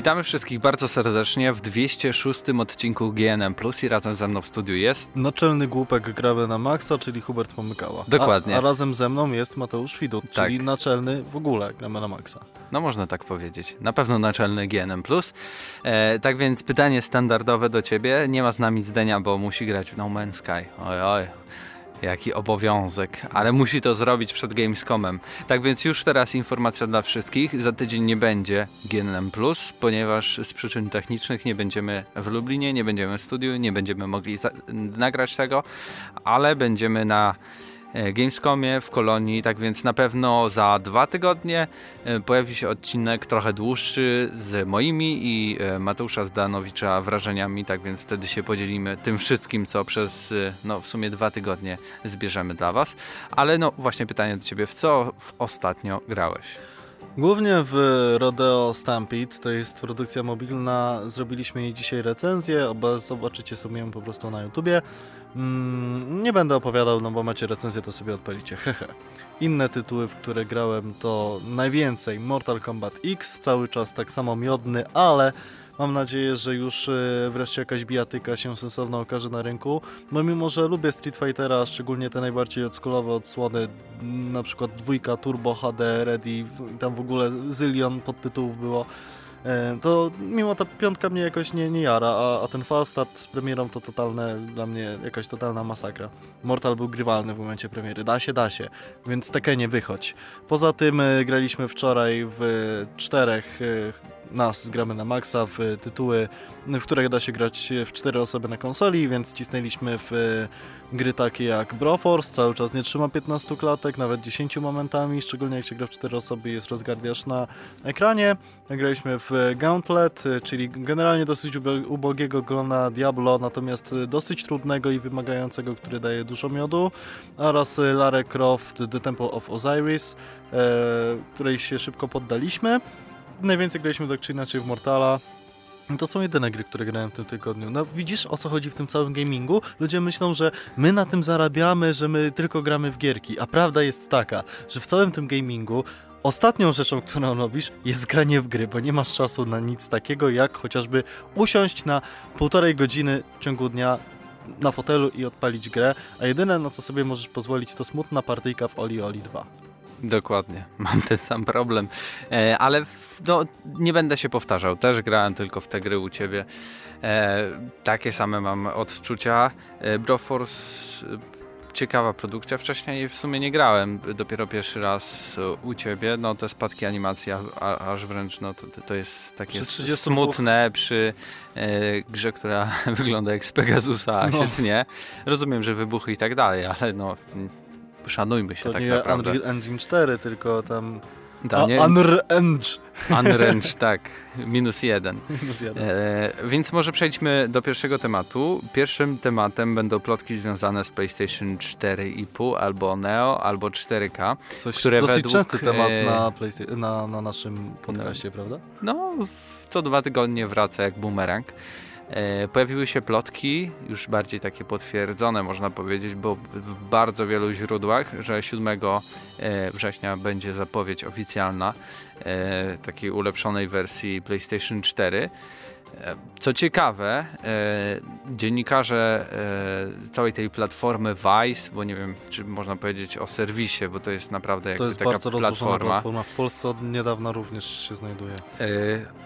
Witamy wszystkich bardzo serdecznie w 206 odcinku GNM Plus i razem ze mną w studiu jest Naczelny głupek gramy na maksa, czyli Hubert Pomykała. Dokładnie. A, a razem ze mną jest Mateusz Widut, Tak. czyli naczelny w ogóle gramy na maksa. No można tak powiedzieć. Na pewno naczelny GNM+. E, tak więc pytanie standardowe do ciebie. Nie ma z nami Zdenia, bo musi grać w No Man's Sky. Oj, oj. Jaki obowiązek, ale musi to zrobić przed Gamescomem. Tak więc już teraz informacja dla wszystkich. Za tydzień nie będzie GNM+, ponieważ z przyczyn technicznych nie będziemy w Lublinie, nie będziemy w studiu, nie będziemy mogli nagrać tego, ale będziemy na Gamescomie w Kolonii, tak więc na pewno za dwa tygodnie e, pojawi się odcinek trochę dłuższy z moimi i e, Mateusza Zdanowicza wrażeniami, tak więc wtedy się podzielimy tym wszystkim, co przez e, no, w sumie dwa tygodnie zbierzemy dla Was. Ale no właśnie pytanie do Ciebie, w co w ostatnio grałeś? Głównie w Rodeo Stampede, to jest produkcja mobilna, zrobiliśmy jej dzisiaj recenzję, oba zobaczycie sobie ją po prostu na YouTubie. Mm, nie będę opowiadał, no bo macie recenzję, to sobie odpalicie, hehe. Inne tytuły, w które grałem to najwięcej Mortal Kombat X, cały czas tak samo miodny, ale mam nadzieję, że już e, wreszcie jakaś bijatyka się sensowna okaże na rynku. No mimo, że lubię Street Fightera, szczególnie te najbardziej odskulowe odsłony, na przykład dwójka Turbo HD, Ready, tam w ogóle zylion podtytułów było, to mimo ta piątka mnie jakoś nie, nie jara, a, a ten fast start z premierą to totalne, dla mnie jakaś totalna masakra. Mortal był grywalny w momencie premiery, da się, da się, więc Tekenie wychodź. Poza tym e, graliśmy wczoraj w czterech e, nas gramy na maksa w tytuły, w które da się grać w cztery osoby na konsoli, więc cisnęliśmy w e, gry takie jak Broforce, cały czas nie trzyma 15 klatek, nawet 10 momentami, szczególnie jak się gra w cztery osoby jest rozgardiasz na ekranie. Graliśmy w Gauntlet, e, czyli generalnie dosyć ubo- ubogiego klona Diablo, natomiast e, dosyć trudnego i wymagającego, który daje dużo miodu, oraz e, Lara Croft The Temple of Osiris, e, której się szybko poddaliśmy. Najwięcej graliśmy tak czy inaczej w Mortala. To są jedyne gry, które grałem w tym tygodniu. No widzisz o co chodzi w tym całym gamingu? Ludzie myślą, że my na tym zarabiamy, że my tylko gramy w gierki, a prawda jest taka, że w całym tym gamingu ostatnią rzeczą, którą robisz jest granie w gry, bo nie masz czasu na nic takiego jak chociażby usiąść na półtorej godziny w ciągu dnia na fotelu i odpalić grę, a jedyne na co sobie możesz pozwolić to smutna partyjka w Oli Oli 2. Dokładnie, mam ten sam problem, e, ale no, nie będę się powtarzał, też grałem tylko w te gry u Ciebie. E, takie same mam odczucia. E, Broforce, e, ciekawa produkcja, wcześniej w sumie nie grałem, dopiero pierwszy raz u Ciebie, no te spadki animacji, a, aż wręcz no, to, to jest takie Przy s- 32 smutne przy e, grze, która wygląda jak z Pegasusa, a No. się tnie. Rozumiem, że wybuchy i tak dalej, ale no... Szanujmy się To tak nie naprawdę. Unreal Engine 4, tylko tam Ta, A, nie, Unreal Engine. Unrange, tak, minus jeden. Zjadę. E, więc może przejdźmy do pierwszego tematu. Pierwszym tematem będą plotki związane z PlayStation 4,5 albo Neo, albo 4K. Coś które dosyć według, częsty temat e, na, PlayStation, na, na naszym podcaście, prawda? No, co dwa tygodnie wraca jak bumerang. E, pojawiły się plotki, już bardziej takie potwierdzone można powiedzieć, bo w bardzo wielu źródłach, że 7 e, września będzie zapowiedź oficjalna e, takiej ulepszonej wersji PlayStation 4. E, Co ciekawe, dziennikarze całej tej platformy Vice, bo nie wiem, czy można powiedzieć o serwisie, bo to jest naprawdę To jakby jest taka bardzo platforma. platforma. W Polsce od niedawna również się znajduje.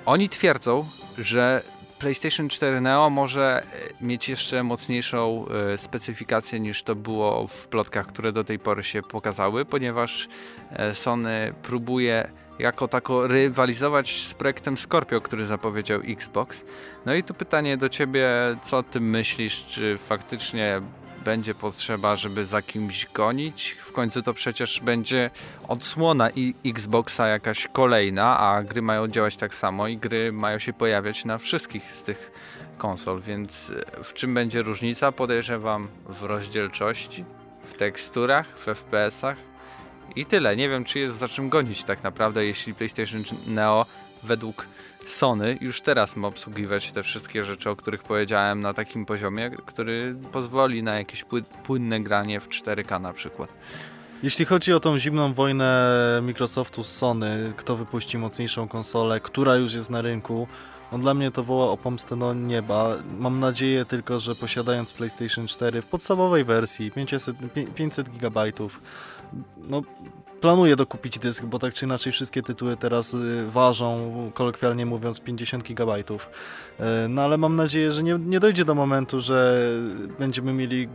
Oni twierdzą, że PlayStation 4 Neo może e, mieć jeszcze mocniejszą e, specyfikację niż to było w plotkach, które do tej pory się pokazały, ponieważ e, Sony próbuje jako tako rywalizować z projektem Scorpio, który zapowiedział Xbox. No i tu pytanie do ciebie, co ty myślisz, czy faktycznie będzie potrzeba, żeby za kimś gonić? W końcu to przecież będzie odsłona i Xboxa jakaś kolejna, a gry mają działać tak samo i gry mają się pojawiać na wszystkich z tych konsol, więc e, w czym będzie różnica? Podejrzewam w rozdzielczości, w teksturach, w FPS-ach i tyle. Nie wiem, czy jest za czym gonić tak naprawdę, jeśli PlayStation Neo według Sony już teraz ma obsługiwać te wszystkie rzeczy, o których powiedziałem na takim poziomie, który pozwoli na jakieś pły- płynne granie w 4K na przykład. Jeśli chodzi o tą zimną wojnę Microsoftu z Sony, kto wypuści mocniejszą konsolę, która już jest na rynku, no dla mnie to woła o pomstę do nieba. Mam nadzieję tylko, że posiadając PlayStation 4 w podstawowej wersji 500, 500 GB, no planuję dokupić dysk, bo tak czy inaczej wszystkie tytuły teraz y, ważą, kolokwialnie mówiąc, 50 GB. Y, no ale mam nadzieję, że nie, nie dojdzie do momentu, że będziemy mieli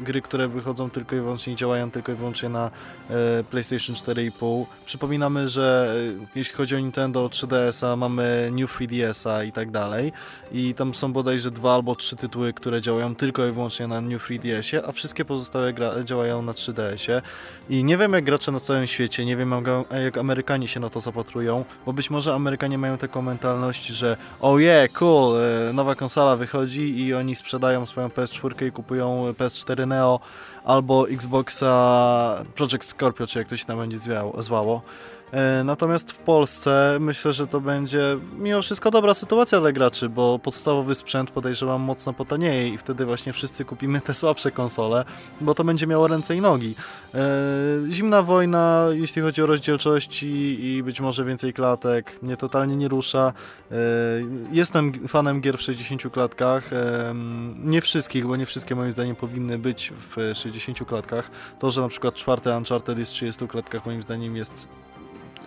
gry, które wychodzą tylko i wyłącznie, działają tylko i wyłącznie na e, PlayStation 4,5. Przypominamy, że jeśli chodzi o Nintendo 3DS-a, mamy New 3DS-a i tak dalej. I tam są bodajże dwa albo trzy tytuły, które działają tylko i wyłącznie na New 3DS-ie, a wszystkie pozostałe działają na 3DS-ie. I nie wiem jak gracze na całym świecie, nie wiem jak Amerykanie się na to zapatrują, bo być może Amerykanie mają taką mentalność, że oh yeah, cool, e, nowa konsola wychodzi i oni sprzedają swoją PS4 i kupują PS4 Neo albo Xboxa Project Scorpio, czy jak to się tam będzie zwało. E, natomiast w Polsce myślę, że to będzie mimo wszystko dobra sytuacja dla graczy, bo podstawowy sprzęt podejrzewam mocno potanieje i wtedy właśnie wszyscy kupimy te słabsze konsole, bo to będzie miało ręce i nogi. E, zimna wojna, jeśli chodzi o rozdzielczości i być może więcej klatek, mnie totalnie nie rusza. E, jestem fanem gier w 60 klatkach. Nie wszystkich, bo nie wszystkie moim zdaniem powinny być w 60 klatkach. To, że na przykład czwarte Uncharted jest w 30 klatkach moim zdaniem jest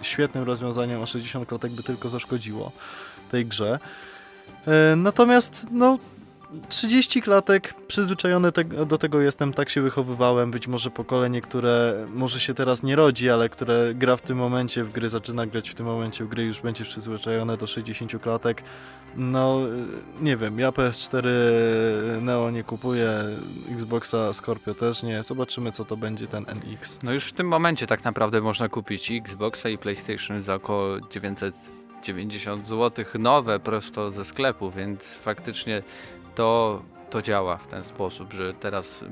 świetnym rozwiązaniem, a 60 klatek by tylko zaszkodziło tej grze. E, natomiast, no, 30 klatek, przyzwyczajony te, do tego jestem, tak się wychowywałem. Być może pokolenie, które może się teraz nie rodzi, ale które gra w tym momencie w gry, zaczyna grać w tym momencie w gry, już będzie przyzwyczajone do 60 klatek. No, nie wiem, ja PS4 Neo nie kupuję, Xboxa Scorpio też nie. Zobaczymy, co to będzie ten NX. No już w tym momencie tak naprawdę można kupić Xboxa i PlayStation za około 990 zł nowe prosto ze sklepu, więc faktycznie to, to działa w ten sposób, że teraz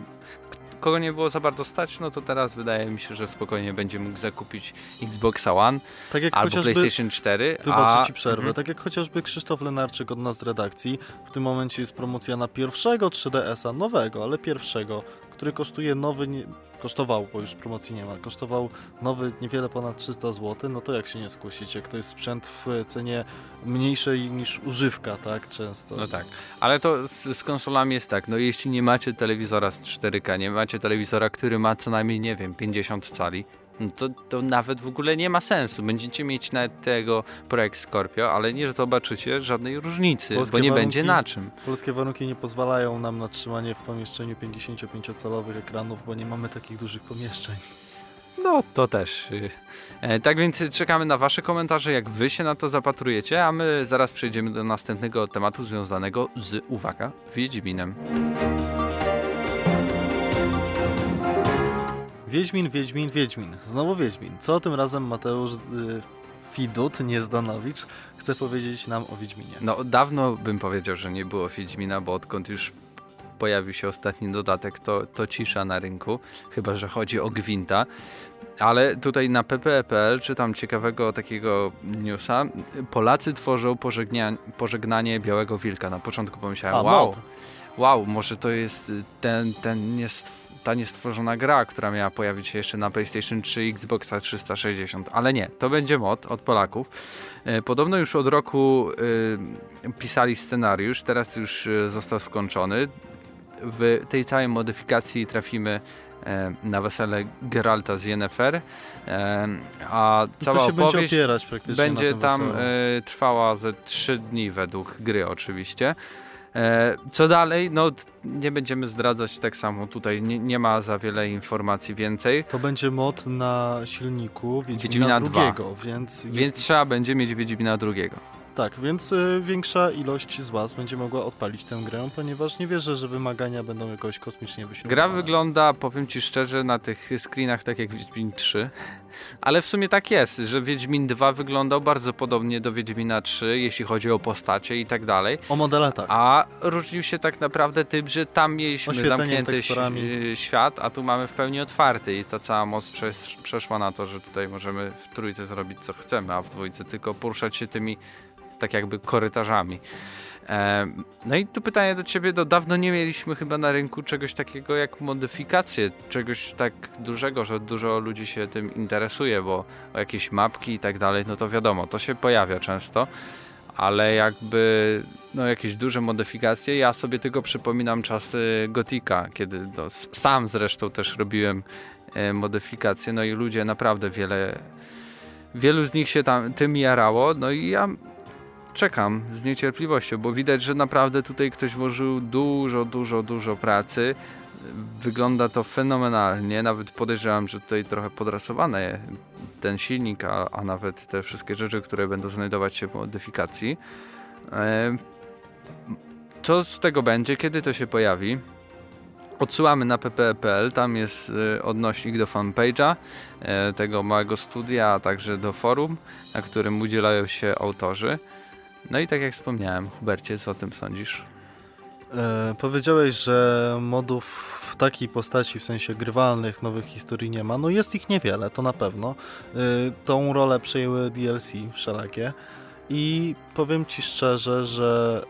kogo nie było za bardzo stać, no to teraz wydaje mi się, że spokojnie będzie mógł zakupić Xboxa One tak jak albo PlayStation 4. Wybaczcie a... ci przerwę. Mhm. Tak jak chociażby Krzysztof Lenarczyk od nas z redakcji. W tym momencie jest promocja na pierwszego 3DS-a, nowego, ale pierwszego, który kosztuje nowy, nie, kosztował, bo już promocji nie ma, kosztował nowy niewiele ponad 300 zł, no to jak się nie skusić, jak to jest sprzęt w cenie mniejszej niż używka, tak, często. No tak, ale to z, z konsolami jest tak, no jeśli nie macie telewizora z 4K, nie macie telewizora, który ma co najmniej, nie wiem, 50 cali, no to, to nawet w ogóle nie ma sensu. Będziecie mieć nawet tego projekt Scorpio, ale nie zobaczycie żadnej różnicy, polskie bo nie warunki, będzie na czym. Polskie warunki nie pozwalają nam na trzymanie w pomieszczeniu 55-calowych ekranów, bo nie mamy takich dużych pomieszczeń. No, to też. E, tak więc czekamy na Wasze komentarze, jak Wy się na to zapatrujecie, a my zaraz przejdziemy do następnego tematu związanego z, uwaga, Wiedźminem. Wiedźmin, Wiedźmin, Wiedźmin. Znowu Wiedźmin. Co tym razem Mateusz yy, Fidut, nie Zdanowicz, chce powiedzieć nam o Wiedźminie? No, dawno bym powiedział, że nie było Wiedźmina, bo odkąd już pojawił się ostatni dodatek, to, to cisza na rynku, chyba że chodzi o Gwinta. Ale tutaj na pp.pl czytam ciekawego takiego newsa. Polacy tworzą pożegnanie Białego Wilka. Na początku pomyślałem, A, wow, wow, może to jest ten, ten jest ta niestworzona gra, która miała pojawić się jeszcze na PlayStation 3 Xboxa 360, ale nie, to będzie mod od Polaków. E, podobno już od roku y, pisali scenariusz, teraz już e, został skończony. W tej całej modyfikacji trafimy na wesele Geralta z Yennefer, a cała to się opowieść będzie, będzie tam trwała ze 3 dni według gry oczywiście. E, co dalej? No nie będziemy zdradzać tak samo tutaj, nie, nie ma za wiele informacji więcej. To będzie mod na silniku Wiedźmina, Wiedźmina drugiego, więc... Więc jest... trzeba będzie mieć Wiedźmina drugiego. Tak, więc y, większa ilość z Was będzie mogła odpalić tę grę, ponieważ nie wierzę, że wymagania będą jakoś kosmicznie wyśrubowane. Gra wygląda, powiem Ci szczerze, na tych screenach tak jak Wiedźmin 3, ale w sumie tak jest, że Wiedźmin 2 wyglądał bardzo podobnie do Wiedźmina 3, jeśli chodzi o postacie i tak dalej. O modele tak. A różnił się tak naprawdę tym, że tam mieliśmy zamknięty świat, a tu mamy w pełni otwarty i ta cała moc przesz przeszła na to, że tutaj możemy w trójce zrobić co chcemy, a w dwójce tylko poruszać się tymi tak jakby korytarzami. E, no i tu pytanie do ciebie, do dawno nie mieliśmy chyba na rynku czegoś takiego jak modyfikacje, czegoś tak dużego, że dużo ludzi się tym interesuje, bo jakieś mapki i tak dalej, no to wiadomo, to się pojawia często, ale jakby no jakieś duże modyfikacje, ja sobie tylko przypominam czasy Gotika, kiedy no, sam zresztą też robiłem e, modyfikacje, no i ludzie naprawdę wiele wielu z nich się tam tym jarało, no i ja czekam z niecierpliwością, bo widać, że naprawdę tutaj ktoś włożył dużo, dużo, dużo pracy. Wygląda to fenomenalnie, nawet podejrzewam, że tutaj trochę podrasowane ten silnik, a, a nawet te wszystkie rzeczy, które będą znajdować się w modyfikacji. E, co z tego będzie, kiedy to się pojawi? Odsyłamy na pp.pl, tam jest y, odnośnik do fanpage'a y, tego małego studia, a także do forum, na którym udzielają się autorzy. No i tak jak wspomniałem, Hubercie, co o tym sądzisz? E, powiedziałeś, że modów w takiej postaci, w sensie grywalnych, nowych historii nie ma. No jest ich niewiele, to na pewno. E, tą rolę przejęły DLC wszelakie. I powiem Ci szczerze, że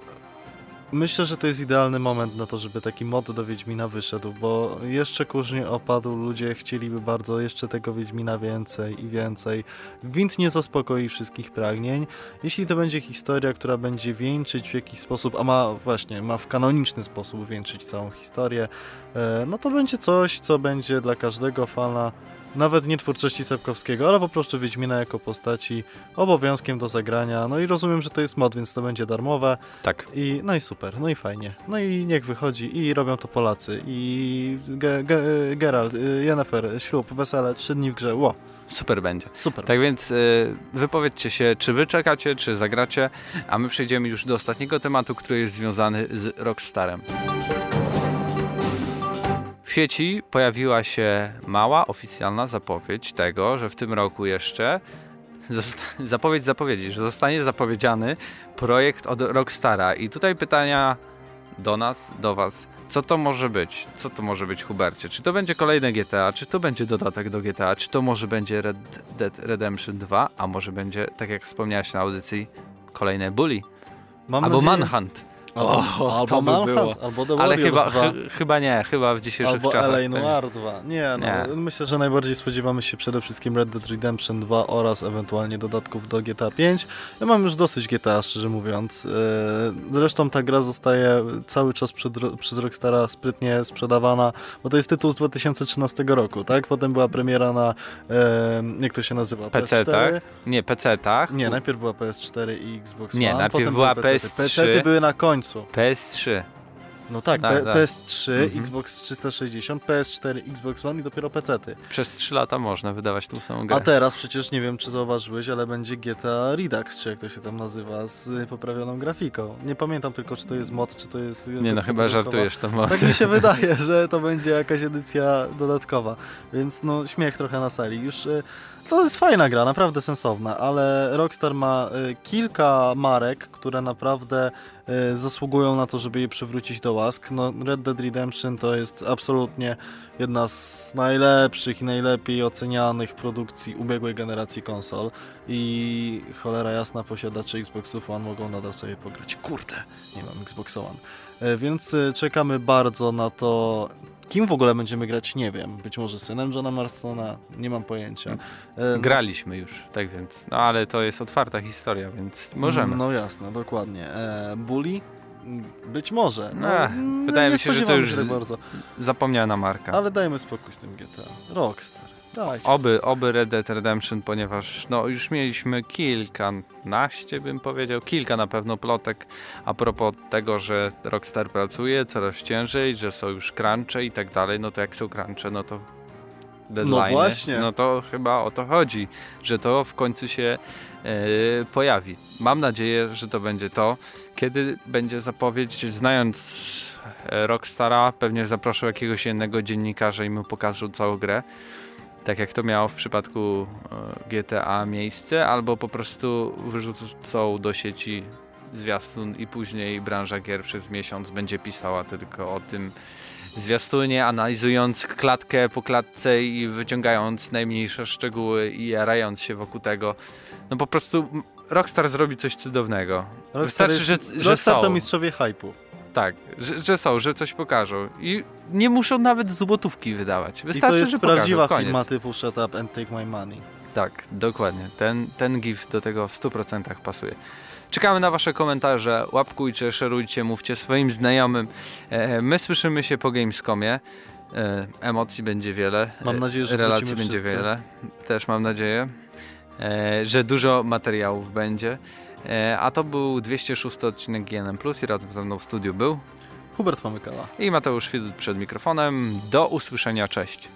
Myślę, że to jest idealny moment na to, żeby taki mod do Wiedźmina wyszedł, bo jeszcze kurz nie opadł, ludzie chcieliby bardzo jeszcze tego Wiedźmina więcej i więcej. Gwint nie zaspokoi wszystkich pragnień. Jeśli to będzie historia, która będzie wieńczyć w jakiś sposób, a ma właśnie, ma w kanoniczny sposób wieńczyć całą historię, e, no to będzie coś, co będzie dla każdego fana nawet nie twórczości Sepkowskiego, ale po prostu Wiedźmina jako postaci obowiązkiem do zagrania. No i rozumiem, że to jest mod, więc to będzie darmowe. Tak. I, no i super, no i fajnie. No i niech wychodzi i robią to Polacy. I ge, ge, Geralt, y, Jennifer, ślub, wesele, trzy dni w grze, ło. Super będzie. Super. Tak więc y, wypowiedzcie się, czy wy czekacie, czy zagracie, a my przejdziemy już do ostatniego tematu, który jest związany z Rockstarem sieci pojawiła się mała oficjalna zapowiedź tego, że w tym roku jeszcze zapowiedź zapowiedzi, że zostanie zapowiedziany projekt od Rockstara. I tutaj pytania do nas, do was. Co to może być? Co to może być, Hubercie? Czy to będzie kolejne GTA? Czy to będzie dodatek do GTA? Czy to może będzie Red Dead Redemption 2? A może będzie, tak jak wspomniałeś na audycji, kolejne Bully? Mam Albo nadzieję... Manhunt. O, albo Manhunt, albo The Ale chyba, ch chyba nie, chyba w dzisiejszych albo czasach. Albo Noir 2. Nie, no, nie, myślę, że najbardziej spodziewamy się przede wszystkim Red Dead Redemption 2 oraz ewentualnie dodatków do GTA 5. Ja mam już dosyć GTA, szczerze mówiąc. E, zresztą ta gra zostaje cały czas przed, przez Rockstara sprytnie sprzedawana, bo to jest tytuł z 2013 roku, tak? Potem była premiera na, e, jak to się nazywa? PC, tak? Nie, PC, tak? Nie, najpierw była PS4 i Xbox Nie, One, najpierw była PS3. PC były na końcu końcu. PS3. No tak, tak, tak. PS3, mhm. Xbox 360, PS4, Xbox One i dopiero PC-ty. Przez 3 lata można wydawać tą samą grę. A teraz przecież nie wiem, czy zauważyłeś, ale będzie GTA Redux, czy jak to się tam nazywa, z poprawioną grafiką. Nie pamiętam tylko, czy to jest mod, czy to jest... Nie no, chyba żartujesz to mod. Tak mi się wydaje, że to będzie jakaś edycja dodatkowa, więc no śmiech trochę na sali. Już y, to jest fajna gra, naprawdę sensowna, ale Rockstar ma y, kilka marek, które naprawdę y, zasługują na to, żeby je przywrócić do łask. No, Red Dead Redemption to jest absolutnie jedna z najlepszych i najlepiej ocenianych produkcji ubiegłej generacji konsol i cholera jasna posiadacze Xboxów One mogą nadal sobie pograć. Kurde, nie mam Xbox One. Y, więc czekamy bardzo na to, Kim w ogóle będziemy grać, nie wiem. Być może synem Johna Marstona, nie mam pojęcia. E, no- Graliśmy już, tak więc. No ale to jest otwarta historia, więc możemy. No jasne, dokładnie. E, Bully? Być może. No, wydaje mi się, że to już bardzo. zapomniana marka. Ale dajmy spokój z tym GTA. Rockstar. Dajcie oby, oby Red Dead Redemption, ponieważ no, już mieliśmy kilkanaście, bym powiedział, kilka na pewno plotek a propos tego, że Rockstar pracuje coraz ciężej, że są już crunche i tak dalej. No to jak są crunche, no to deadline. No właśnie. No to chyba o to chodzi, że to w końcu się yy, pojawi. Mam nadzieję, że to będzie to. Kiedy będzie zapowiedź, znając e, Rockstara, pewnie zaproszę jakiegoś innego dziennikarza i mu pokażą całą grę tak jak to miało w przypadku e, GTA miejsce, albo po prostu wyrzucą do sieci zwiastun i później branża gier przez miesiąc będzie pisała tylko o tym zwiastunie, analizując klatkę po klatce i wyciągając najmniejsze szczegóły i jarając się wokół tego. No po prostu Rockstar zrobi coś cudownego. Rockstar Wystarczy, jest, że, że Rockstar są. to mistrzowie hypu. Tak, że, że są, że coś pokażą. I nie muszą nawet złotówki wydawać. I Wystarczy, to jest że prawdziwa pokażą. firma typu Shut Up and Take My Money. Tak, dokładnie. Ten, ten gif do tego w 100% pasuje. Czekamy na wasze komentarze, łapkujcie, szerujcie, mówcie swoim znajomym. E, my słyszymy się po Gamescomie. E, emocji będzie wiele. Mam nadzieję, że relacji będzie wszyscy. wiele. Też mam nadzieję, e, że dużo materiałów będzie. A to był 206 odcinek GNM Plus i razem ze mną w studiu był Hubert Pomykała. i Mateusz Widut przed mikrofonem. Do usłyszenia, cześć.